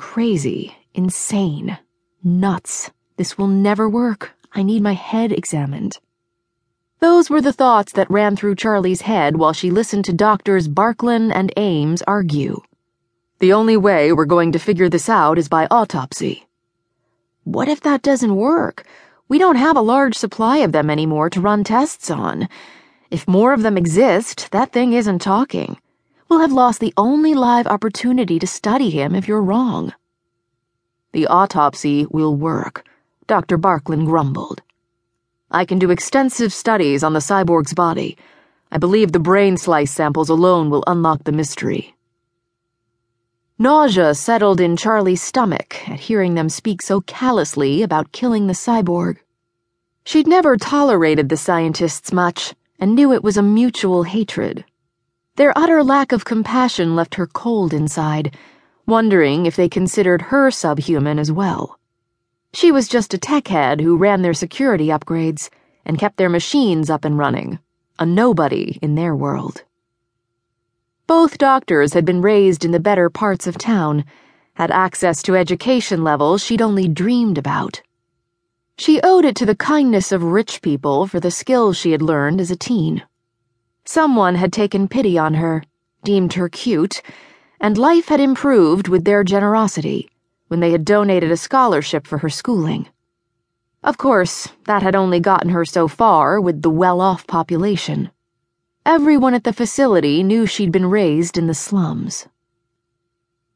Crazy, insane, nuts. This will never work. I need my head examined. Those were the thoughts that ran through Charlie's head while she listened to doctors Barklin and Ames argue. The only way we're going to figure this out is by autopsy. What if that doesn't work? We don't have a large supply of them anymore to run tests on. If more of them exist, that thing isn't talking. We'll have lost the only live opportunity to study him if you're wrong. The autopsy will work, Dr. Barklin grumbled. I can do extensive studies on the cyborg's body. I believe the brain slice samples alone will unlock the mystery. Nausea settled in Charlie's stomach at hearing them speak so callously about killing the cyborg. She'd never tolerated the scientists much and knew it was a mutual hatred. Their utter lack of compassion left her cold inside, wondering if they considered her subhuman as well. She was just a tech head who ran their security upgrades and kept their machines up and running, a nobody in their world. Both doctors had been raised in the better parts of town, had access to education levels she'd only dreamed about. She owed it to the kindness of rich people for the skills she had learned as a teen. Someone had taken pity on her, deemed her cute, and life had improved with their generosity when they had donated a scholarship for her schooling. Of course, that had only gotten her so far with the well off population. Everyone at the facility knew she'd been raised in the slums.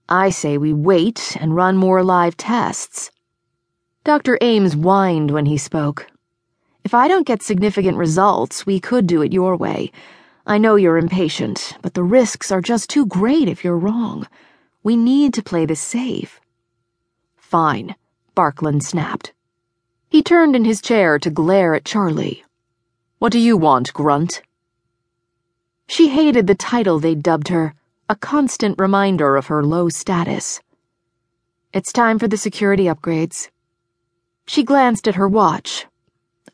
I say we wait and run more live tests. Dr. Ames whined when he spoke. If I don't get significant results, we could do it your way. I know you're impatient, but the risks are just too great if you're wrong. We need to play this safe. Fine, Barklin snapped. He turned in his chair to glare at Charlie. What do you want, Grunt? She hated the title they'd dubbed her, a constant reminder of her low status. It's time for the security upgrades. She glanced at her watch.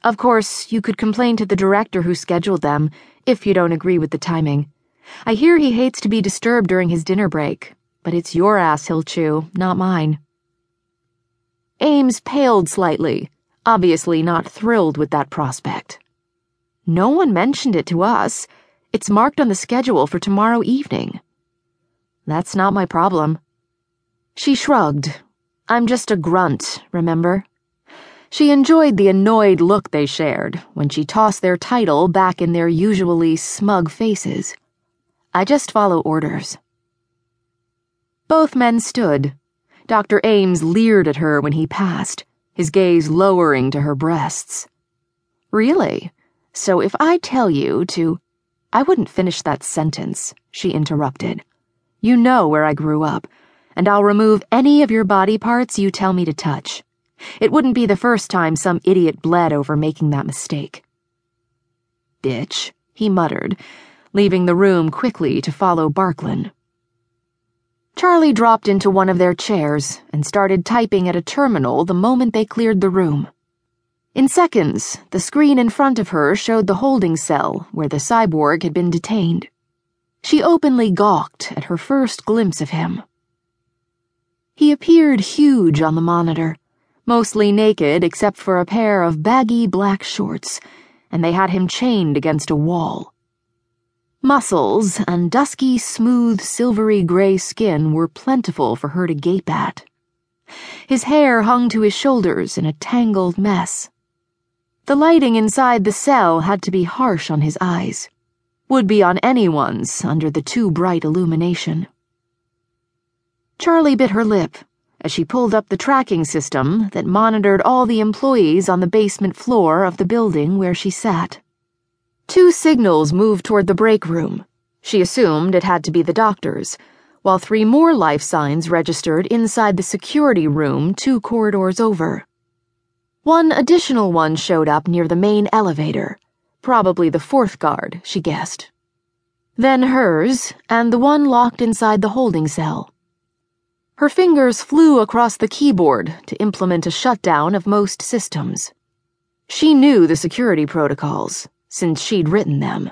Of course, you could complain to the director who scheduled them, if you don't agree with the timing. I hear he hates to be disturbed during his dinner break, but it's your ass he'll chew, not mine. Ames paled slightly, obviously not thrilled with that prospect. No one mentioned it to us. It's marked on the schedule for tomorrow evening. That's not my problem. She shrugged. I'm just a grunt, remember? She enjoyed the annoyed look they shared when she tossed their title back in their usually smug faces. I just follow orders. Both men stood Dr. Ames leered at her when he passed, his gaze lowering to her breasts. Really? So if I tell you to. I wouldn't finish that sentence, she interrupted. You know where I grew up, and I'll remove any of your body parts you tell me to touch. It wouldn't be the first time some idiot bled over making that mistake. Bitch, he muttered, leaving the room quickly to follow Barklin. Charlie dropped into one of their chairs and started typing at a terminal the moment they cleared the room. In seconds, the screen in front of her showed the holding cell where the cyborg had been detained. She openly gawked at her first glimpse of him. He appeared huge on the monitor, mostly naked except for a pair of baggy black shorts, and they had him chained against a wall. Muscles and dusky, smooth, silvery gray skin were plentiful for her to gape at. His hair hung to his shoulders in a tangled mess. The lighting inside the cell had to be harsh on his eyes. Would be on anyone's under the too bright illumination. Charlie bit her lip as she pulled up the tracking system that monitored all the employees on the basement floor of the building where she sat. Two signals moved toward the break room. She assumed it had to be the doctor's, while three more life signs registered inside the security room two corridors over. One additional one showed up near the main elevator, probably the fourth guard, she guessed. Then hers, and the one locked inside the holding cell. Her fingers flew across the keyboard to implement a shutdown of most systems. She knew the security protocols since she'd written them.